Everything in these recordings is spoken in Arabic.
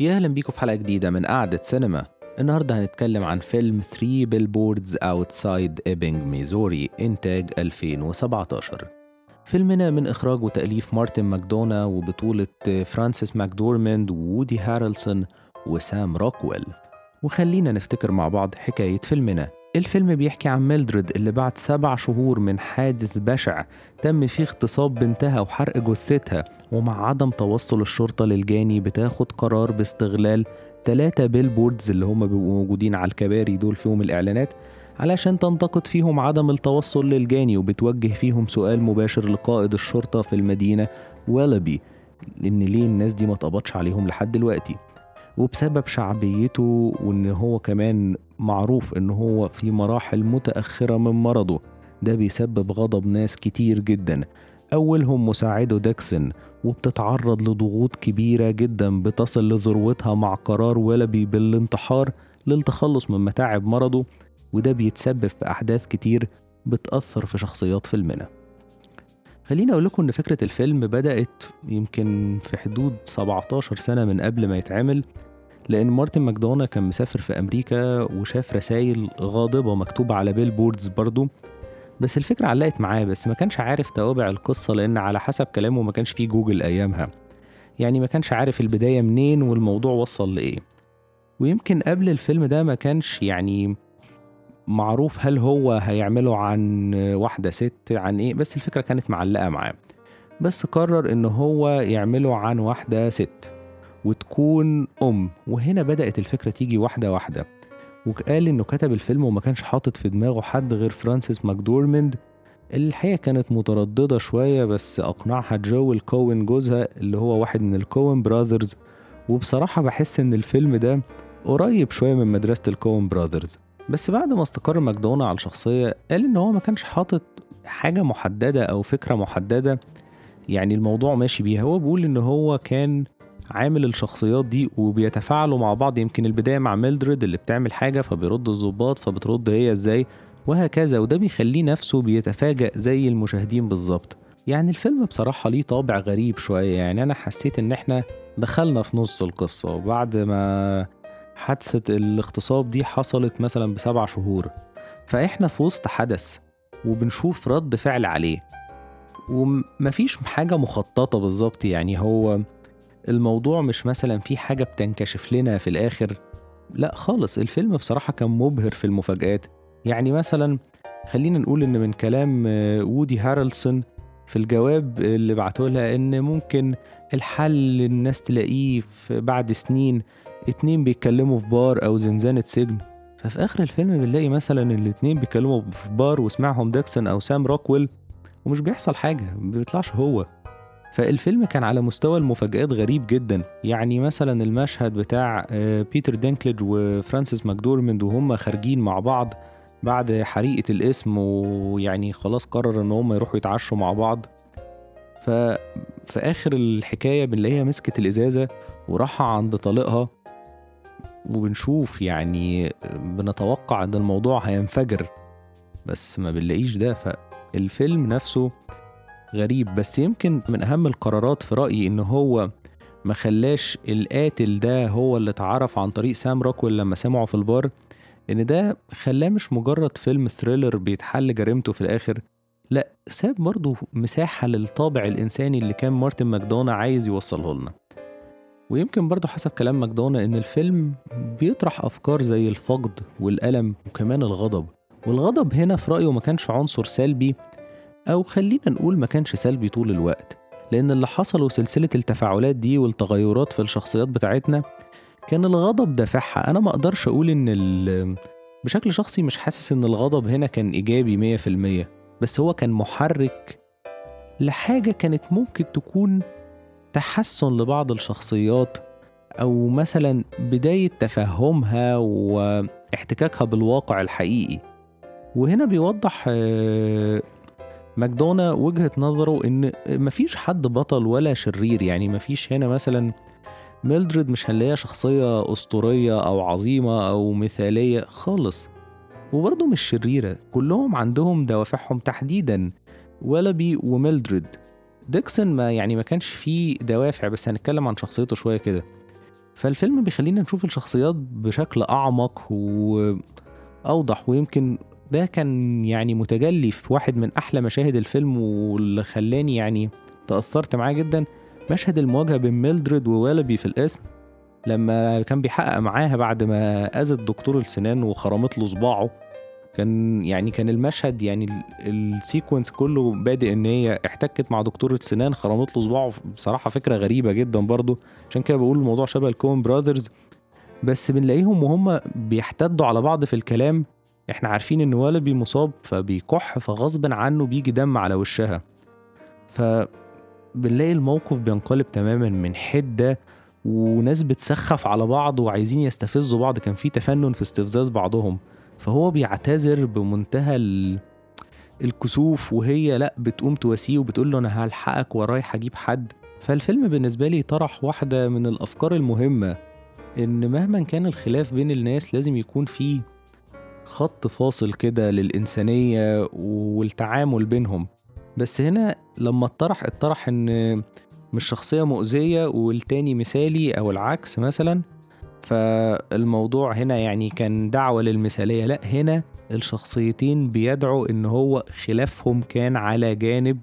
يا أهلا بيكم في حلقة جديدة من قعدة سينما. النهاردة هنتكلم عن فيلم 3 Billboards Outside Ebbing Missouri إنتاج 2017 فيلمنا من إخراج وتأليف مارتن ماكدونا وبطولة فرانسيس ماكدورمند وودي هارلسون وسام روكويل. وخلينا نفتكر مع بعض حكاية فيلمنا. الفيلم بيحكي عن ميلدريد اللي بعد سبع شهور من حادث بشع تم فيه اغتصاب بنتها وحرق جثتها ومع عدم توصل الشرطة للجاني بتاخد قرار باستغلال ثلاثة بيلبوردز اللي هم بيبقوا موجودين على الكباري دول فيهم الإعلانات علشان تنتقد فيهم عدم التوصل للجاني وبتوجه فيهم سؤال مباشر لقائد الشرطة في المدينة ويلبي إن ليه الناس دي ما اتقبضش عليهم لحد دلوقتي. وبسبب شعبيته وإن هو كمان معروف إن هو في مراحل متأخرة من مرضه. ده بيسبب غضب ناس كتير جدا. أولهم مساعده ديكسون وبتتعرض لضغوط كبيرة جدا بتصل لذروتها مع قرار ويلوبي بالانتحار للتخلص من متاعب مرضه وده بيتسبب في أحداث كتير بتأثر في شخصيات فيلمنا. خليني أقول لكم إن فكرة الفيلم بدأت يمكن في حدود 17 سنة من قبل ما يتعمل. لأن مارتن ماكدونا كان مسافر في أمريكا وشاف رسائل غاضبة مكتوبة على billboards برضه بس الفكرة علقت معاه بس ما كانش عارف توابع القصة لأن على حسب كلامه ما كانش فيه جوجل أيامها. يعني ما كانش عارف البداية منين والموضوع وصل لإيه. ويمكن قبل الفيلم ده ما كانش يعني معروف هل هو هيعمله عن واحدة ست عن إيه بس الفكرة كانت معلقة معاه. بس قرر إن هو يعمله عن واحدة ست. وتكون أم. وهنا بدأت الفكرة تيجي واحدة واحدة. وقال إنه كتب الفيلم وما كانش حاطط في دماغه حد غير فرانسيس ماكدورمند الحقيقة كانت مترددة شوية بس أقنعها جويل كوين جوزها اللي هو واحد من الكوين Brothers. وبصراحة بحس إن الفيلم ده قريب شوية من مدرسة الكوين Brothers. بس بعد ما استقر ماكدونا على الشخصية قال إن هو ما كانش حاطط حاجة محددة أو فكرة محددة. يعني الموضوع ماشي بيها. هو بيقول إن هو كان عامل الشخصيات دي وبيتفاعلوا مع بعض. يمكن البداية مع ميلدريد اللي بتعمل حاجة فبيرد الظباط فبترد هي إزاي وهكذا وده بيخليه نفسه بيتفاجأ زي المشاهدين بالظبط. يعني الفيلم بصراحة ليه طابع غريب شوية. يعني أنا حسيت إن إحنا دخلنا في نص القصة وبعد ما حادثة الاغتصاب دي حصلت مثلا بسبع شهور فإحنا في وسط حدث وبنشوف رد فعل عليه. ومفيش حاجة مخططة بالظبط. يعني هو الموضوع مش مثلا في حاجة بتنكشف لنا في الآخر. لا خالص الفيلم بصراحة كان مبهر في المفاجآت. يعني مثلا خلينا نقول إن من كلام وودي هارلسون في الجواب اللي بعته لها إن ممكن الحل الناس تلاقيه بعد سنين اتنين بيتكلموا في بار أو زنزانة سجن. ففي آخر الفيلم بنلاقي مثلا الاتنين بيتكلموا في بار وسمعهم ديكسون أو سام روكويل ومش بيحصل حاجة مبيطلعش هو. فالفيلم كان على مستوى المفاجآت غريب جدا. يعني مثلا المشهد بتاع بيتر دينكليج وفرانسيس ماكدورمند وهم خارجين مع بعض بعد حريقة الاسم ويعني خلاص قرر إن هم يروحوا يتعشوا مع بعض. ففي آخر الحكاية بنلاقيها مسكت الإزازة وراحة عند طليقها وبنشوف يعني بنتوقع إن الموضوع هينفجر بس ما بنلاقيش ده. فالفيلم نفسه غريب بس يمكن من أهم القرارات في رأيي إن هو ما خلاش القاتل ده هو اللي اتعرف عن طريق سام روكويل لما سمعه في البار إن ده خلاه مش مجرد فيلم thriller بيتحل جريمته في الآخر لأ ساب برضه مساحة للطابع الإنساني اللي كان مارتن ماكدونا عايز يوصله لنا. ويمكن برضه حسب كلام ماكدونا إن الفيلم بيطرح أفكار زي الفقد والألم وكمان الغضب والغضب هنا في رأيه ما كانش عنصر سلبي أو خلينا نقول ما كانش سلبي طول الوقت لأن اللي حصل وسلسلة التفاعلات دي والتغيرات في الشخصيات بتاعتنا كان الغضب دافعها. أنا ما أقدرش أقول إن بشكل شخصي مش حاسس إن الغضب هنا كان إيجابي مية في المية بس هو كان محرك لحاجة كانت ممكن تكون تحسن لبعض الشخصيات أو مثلا بداية تفهمها واحتكاكها بالواقع الحقيقي. وهنا بيوضح ماكدونا وجهة نظره إن مفيش حد بطل ولا شرير. يعني مفيش هنا مثلا ميلدريد مش هنلاقيها شخصية أسطورية أو عظيمة أو مثالية خالص. وبرضه مش شريرة كلهم عندهم دوافعهم تحديدا والبي وميلدريد. ديكسون ما يعني ما كانش فيه دوافع بس هنتكلم عن شخصيته شوية كده. فالفيلم بيخلينا نشوف الشخصيات بشكل أعمق وأوضح ويمكن ده كان يعني متجلي في واحد من أحلى مشاهد الفيلم واللي خلاني يعني تأثرت معاه جدا مشهد المواجهة بين ميلدريد ووالبي في الاسم لما كان بيحقق معاها بعد ما أذت دكتور السنان وخرمت له صباعه. كان يعني كان المشهد يعني ال sequence كله بادئ إن هي احتكت مع دكتورة سنان خرمت له صباعه. بصراحة فكرة غريبة جدا برضو. عشان كده بقول الموضوع شبه الكوين براذرز. بس بنلاقيهم وهم بيحتدوا على بعض في الكلام. إحنا عارفين إن والبي مصاب فبيكح فغصب عنه بيجي دم على وشها. فبنلاقي الموقف بينقلب تماما من حدة وناس بتسخف على بعض وعايزين يستفزوا بعض. كان في تفنن في استفزاز بعضهم. فهو بيعتذر بمنتهى الكسوف وهي لأ بتقوم تواسيه وبتقول له أنا هلحقك ورايح أجيب حد. فالفيلم بالنسبة لي طرح واحدة من الأفكار المهمة إن مهما كان الخلاف بين الناس لازم يكون في خط فاصل كده للإنسانية والتعامل بينهم. بس هنا لما اتطرح اتطرح إن مش شخصية مؤذية والتاني مثالي أو العكس مثلا فالموضوع هنا يعني كان دعوة للمثالية. لأ هنا الشخصيتين بيدعوا إن هو خلافهم كان على جانب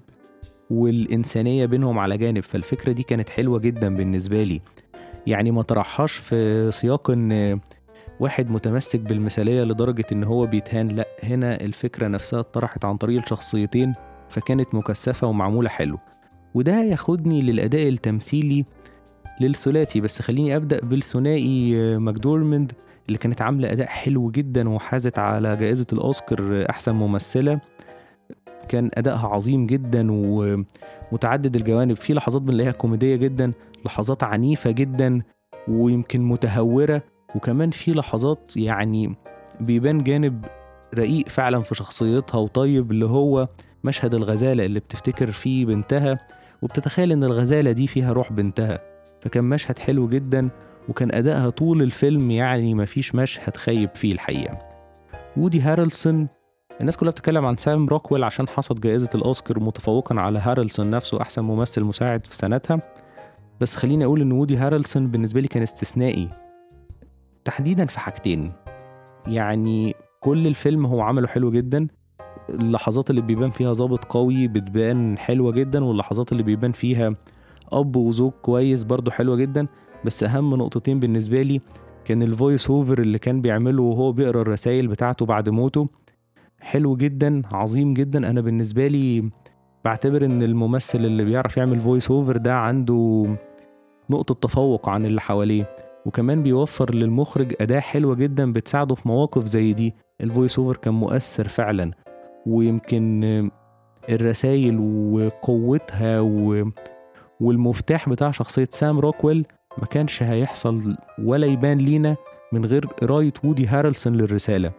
والإنسانية بينهم على جانب. فالفكرة دي كانت حلوة جدا بالنسبة لي. يعني ما طرحهاش في سياق إن واحد متمسك بالمثالية لدرجة إن هو بيتهان. لأ هنا الفكرة نفسها اتطرحت عن طريق الشخصيتين فكانت مكثفة ومعمولة حلو. وده ياخدني للأداء التمثيلي للثلاثي. بس خليني أبدأ بالثنائي آه، ماكدورمند اللي كانت عاملة أداء حلو جدا وحازت على جائزة الأوسكار أحسن ممثلة. كان أدائها عظيم جدا ومتعدد الجوانب. في لحظات بنلاقيها كوميدية جدا لحظات عنيفة جدا ويمكن متهورة. وكمان في لحظات يعني بيبان جانب رقيق فعلا في شخصيتها وطيب اللي هو مشهد الغزالة اللي بتفتكر فيه بنتها وبتتخيل إن الغزالة دي فيها روح بنتها. فكان مشهد حلو جدا وكان أدائها طول الفيلم يعني مفيش مشهد خيب فيه الحقيقة. وودي هارلسون الناس كلها بتتكلم عن سام روكويل عشان حصد جائزة الأوسكار متفوقا على هارلسون نفسه أحسن ممثل مساعد في سنتها. بس خليني أقول إن وودي هارلسون بالنسبة لي كان استثنائي. تحديدا في حاجتين. يعني كل الفيلم هو عمله حلو جدا. اللحظات اللي بيبان فيها ظابط قوي بتبان حلوة جدا واللحظات اللي بيبان فيها أب وزوج كويس برضو حلوة جدا. بس أهم نقطتين بالنسبة لي كان ال voice over اللي كان بيعمله وهو بيقرأ الرسائل بتاعته بعد موته. حلو جدا عظيم جدا. أنا بالنسبة لي بعتبر إن الممثل اللي بيعرف يعمل voice over ده عنده نقطة تفوق عن اللي حواليه. وكمان بيوفر للمخرج أداة حلوة جدا بتساعده في مواقف زي دي. ال voice over كان مؤثر فعلا. ويمكن الرسائل وقوتها و... والمفتاح بتاع شخصية سام روكويل ما كانش هيحصل ولا يبان لينا من غير قراية وودي هارلسون للرسالة.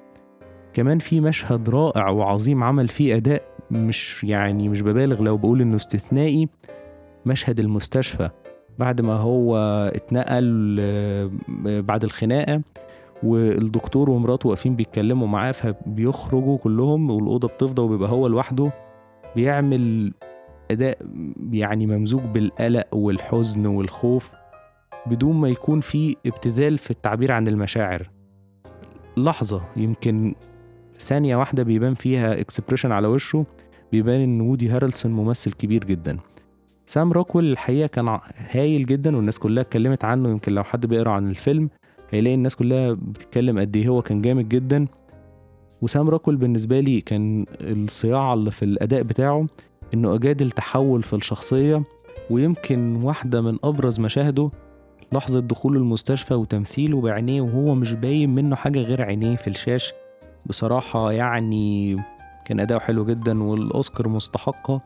كمان في مشهد رائع وعظيم عمل فيه أداء مش يعني مش ببالغ لو بقول إنه استثنائي. مشهد المستشفى. بعد ما هو اتنقل آه، بعد الخناقة والدكتور ومراته واقفين بيتكلموا معاه فبيخرجوا كلهم والأوضة بتفضى وبيبقى هو لوحده بيعمل أداء يعني ممزوج بالقلق والحزن والخوف بدون ما يكون في ابتذال في التعبير عن المشاعر. لحظة يمكن ثانية واحدة بيبان فيها اكسبريشن على وشه بيبان إن وودي هارلسون ممثل كبير جدا. سام روكويل الحقيقة كان هايل جدا والناس كلها اتكلمت عنه. يمكن لو حد بيقرأ عن الفيلم هيلاقي الناس كلها بتتكلم قد إيه هو كان جامد جدا. وسام روكويل بالنسبة لي كان الصياعة اللي في الأداء بتاعه إنه اجاد التحول في الشخصية ويمكن واحدة من أبرز مشاهده لحظة دخوله المستشفى وتمثيله بعينيه وهو مش باين منه حاجة غير عينيه في الشاش بصراحة يعني كان أداؤه حلو جدا والأوسكار مستحقة.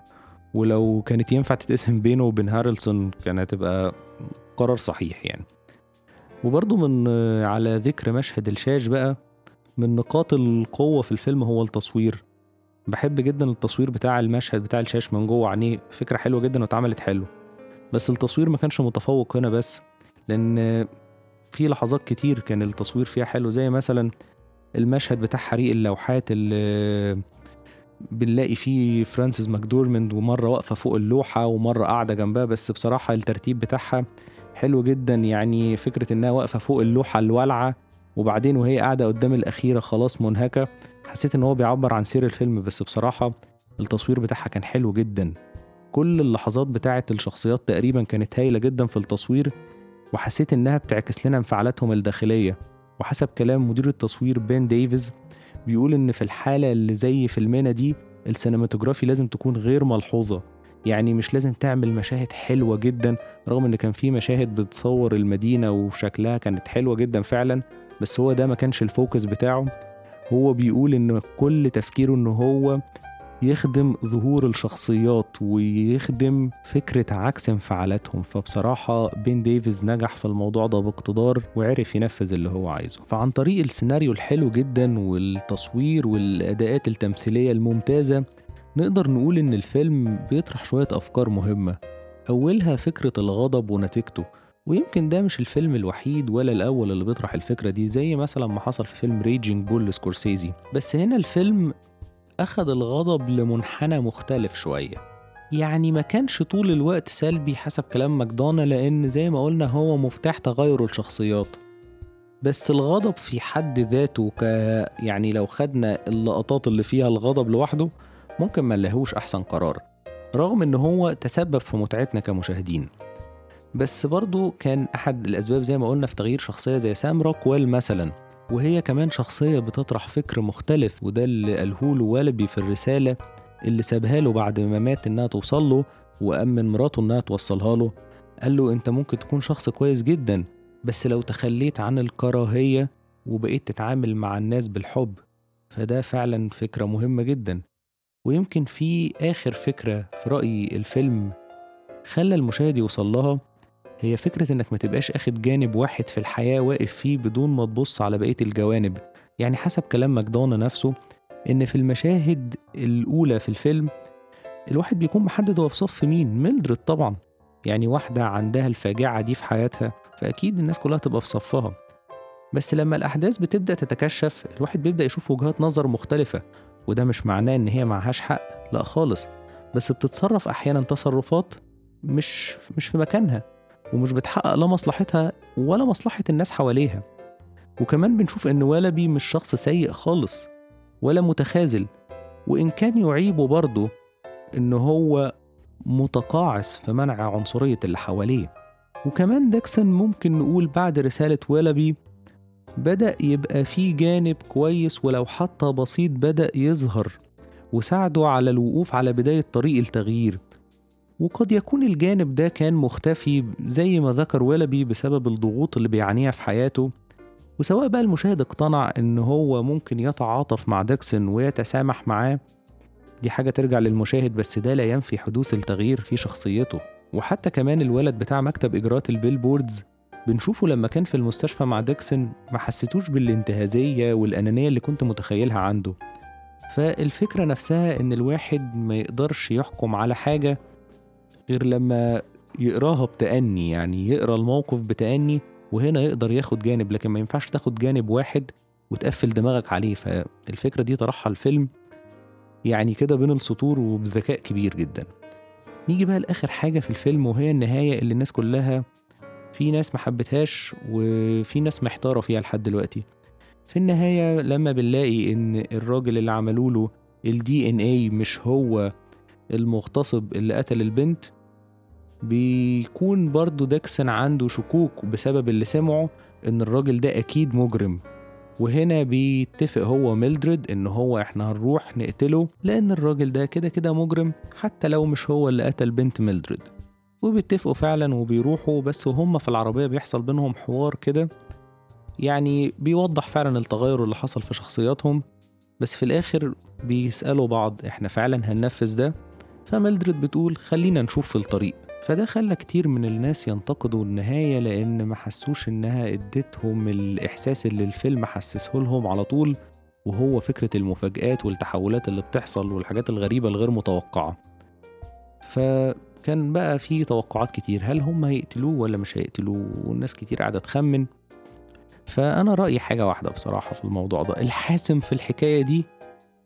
ولو كانت ينفع تتقسم بينه وبين هارلسون كان هتبقى قرار صحيح يعني. وبرضه من على ذكر مشهد الشاش بقى من نقاط القوة في الفيلم هو التصوير. بحب جدا التصوير بتاع المشهد بتاع الشاش من جوه عينيه فكرة حلوة جدا واتعملت حلو. بس التصوير ما كانش متفوق هنا بس لأن في لحظات كتير كان التصوير فيها حلو زي مثلا المشهد بتاع حريق اللوحات اللي بنلاقي فيه فرانسيس ماكدورمند ومرة واقفة فوق اللوحة ومرة قاعدة جنبها بس بصراحة الترتيب بتاعها حلو جدا. يعني فكرة إنها واقفة فوق اللوحة الوالعة وبعدين وهي قاعدة قدام الأخيرة خلاص منهكة حسيت إن هو بيعبر عن سير الفيلم بس بصراحة التصوير بتاعها كان حلو جدا. كل اللحظات بتاعة الشخصيات تقريبا كانت هايلة جدا في التصوير وحسيت إنها بتعكس لنا انفعالاتهم الداخلية. وحسب كلام مدير التصوير بن ديفيز بيقول إن في الحالة اللي زي فيلمنا دي ال cinematography لازم تكون غير ملحوظة. يعني مش لازم تعمل مشاهد حلوة جدا رغم إن كان في مشاهد بتصور المدينة وشكلها كانت حلوة جدا فعلا بس هو ده ما كانش ال focus بتاعه. هو بيقول إن كل تفكيره إن هو يخدم ظهور الشخصيات ويخدم فكرة عكس انفعالاتهم. فبصراحة بن ديفيز نجح في الموضوع ده باقتدار وعرف ينفذ اللي هو عايزه. فعن طريق السيناريو الحلو جدا والتصوير والأداءات التمثيلية الممتازة نقدر نقول إن الفيلم بيطرح شوية أفكار مهمة. أولها فكرة الغضب ونتيجته ويمكن ده مش الفيلم الوحيد ولا الأول اللي بيطرح الفكرة دي زي مثلا ما حصل في فيلم Raging Bull لسكورسيزي. بس هنا الفيلم أخد الغضب لمنحنى مختلف شوية. يعني ما كانش طول الوقت سلبي حسب كلام ماكدونا لأن زي ما قلنا هو مفتاح تغير الشخصيات بس الغضب في حد ذاته ك يعني لو خدنا اللقطات اللي فيها الغضب لوحده ممكن ما نلاقيهوش أحسن قرار رغم إن هو تسبب في متعتنا كمشاهدين. بس برضو كان أحد الأسباب زي ما قلنا في تغيير شخصية زي سام روكويل مثلا. وهي كمان شخصية بتطرح فكر مختلف وده اللي قالهوله والبي في الرسالة اللي سابها له بعد ما مات إنها توصل له وأمن مراته إنها توصلها له. قال له أنت ممكن تكون شخص كويس جدا بس لو تخليت عن الكراهية وبقيت تتعامل مع الناس بالحب فده فعلا فكرة مهمة جدا. ويمكن في آخر فكرة في رأيي الفيلم خلى المشاهد يوصل لها هي فكرة إنك ما تبقاش أخد جانب واحد في الحياة واقف فيه بدون ما تبص على بقية الجوانب. يعني حسب كلام ماكدونا نفسه إن في المشاهد الأولى في الفيلم الواحد بيكون محدد هو في صف مين. ميلدرد طبعا. يعني واحدة عندها الفاجعة دي في حياتها فأكيد الناس كلها تبقى في صفها. بس لما الأحداث بتبدأ تتكشف الواحد بيبدأ يشوف وجهات نظر مختلفة. وده مش معناه إن هي معهاش حق. لا خالص. بس بتتصرف أحيانا تصرفات مش مش في مكانها. ومش بتحقق لا مصلحتها ولا مصلحة الناس حواليها. وكمان بنشوف إن ولبي مش شخص سيء خالص ولا متخاذل وإن كان يعيبه برضه إن هو متقاعس في منع عنصرية اللي حواليه. وكمان ديكسون ممكن نقول بعد رسالة ولبي بدأ يبقى في جانب كويس ولو حتى بسيط بدأ يظهر وساعده على الوقوف على بداية طريق التغيير. وقد يكون الجانب ده كان مختفي زي ما ذكر ويلبي بسبب الضغوط اللي بيعانيها في حياته. وسواء بقى المشاهد اقتنع إن هو ممكن يتعاطف مع ديكسون ويتسامح معاه دي حاجة ترجع للمشاهد بس ده لا ينفي حدوث التغيير في شخصيته. وحتى كمان الولد بتاع مكتب إجراءات البيلبوردز بنشوفه لما كان في المستشفى مع ديكسون ما حسيتوش بالانتهازية والأنانية اللي كنت متخيلها عنده. فالفكرة نفسها إن الواحد ما يقدرش يحكم على حاجة غير لما يقراها بتأني يعني يقرأ الموقف بتأني وهنا يقدر ياخد جانب لكن ما ينفعش تاخد جانب واحد وتقفل دماغك عليه. فالفكرة دي طرحها الفيلم يعني كده بين السطور وبذكاء كبير جدا. نيجي بقى لآخر حاجة في الفيلم وهي النهاية اللي الناس كلها في ناس ما حبتهاش وفي ناس محتارة فيها لحد دلوقتي. في النهاية لما بنلاقي إن الراجل اللي عملوا له الدي ان اي مش هو المغتصب اللي قتل البنت بيكون برضو ديكسون عنده شكوك بسبب اللي سمعه إن الراجل ده أكيد مجرم. وهنا بيتفق هو ميلدريد إن هو إحنا هنروح نقتله لأن الراجل ده كده كده مجرم حتى لو مش هو اللي قتل بنت ميلدريد. وبيتفقوا فعلا وبيروحوا بس وهم في العربية بيحصل بينهم حوار كده. يعني بيوضح فعلا التغير اللي حصل في شخصياتهم بس في الآخر بيسألوا بعض إحنا فعلا هننفذ ده؟ فميلدريد بتقول خلينا نشوف في الطريق. فده خلى كتير من الناس ينتقدوا النهاية لأن ما حسوش إنها إدتهم الإحساس اللي الفيلم حسسه لهم على طول وهو فكرة المفاجآت والتحولات اللي بتحصل والحاجات الغريبة الغير متوقعة. فكان بقى في توقعات كتير هل هم هيقتلوه ولا مش هيقتلوه؟ والناس كتير قاعدة تخمن. فأنا رأيي حاجة واحدة بصراحة في الموضوع ده الحاسم في الحكاية دي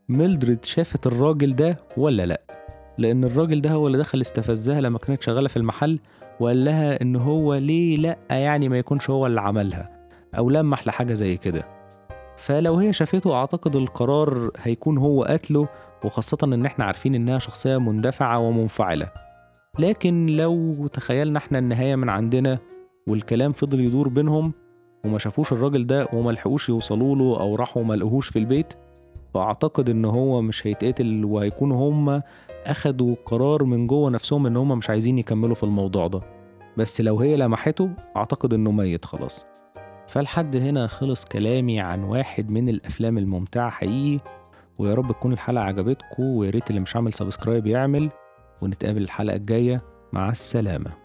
ميلدريد شافت الراجل ده ولا لأ؟ لأن الراجل ده هو اللي دخل استفزها لما كانت شغالة في المحل وقال لها إن هو ليه لأ يعني ما يكونش هو اللي عملها أو لمح لحاجة زي كده. فلو هي شافته أعتقد القرار هيكون هو قتله وخاصة إن إحنا عارفين إنها شخصية مندفعة ومنفعلة. لكن لو تخيلنا إحنا النهاية من عندنا والكلام فضل يدور بينهم وما شافوش الراجل ده وما لحقوش يوصلوا له أو راحوا ما لقوهوش في البيت فأعتقد إن هو مش هيتقتل وهيكونوا هما أخدوا قرار من جوه نفسهم إن هما مش عايزين يكملوا في الموضوع ده. بس لو هي لمحته أعتقد إنه ميت خلاص. فلحد هنا خلص كلامي عن واحد من الأفلام الممتعة حقيقي ويا رب تكون الحلقة عجبتكم ويا ريت اللي مش عامل subscribe يعمل ونتقابل الحلقة الجاية. مع السلامة.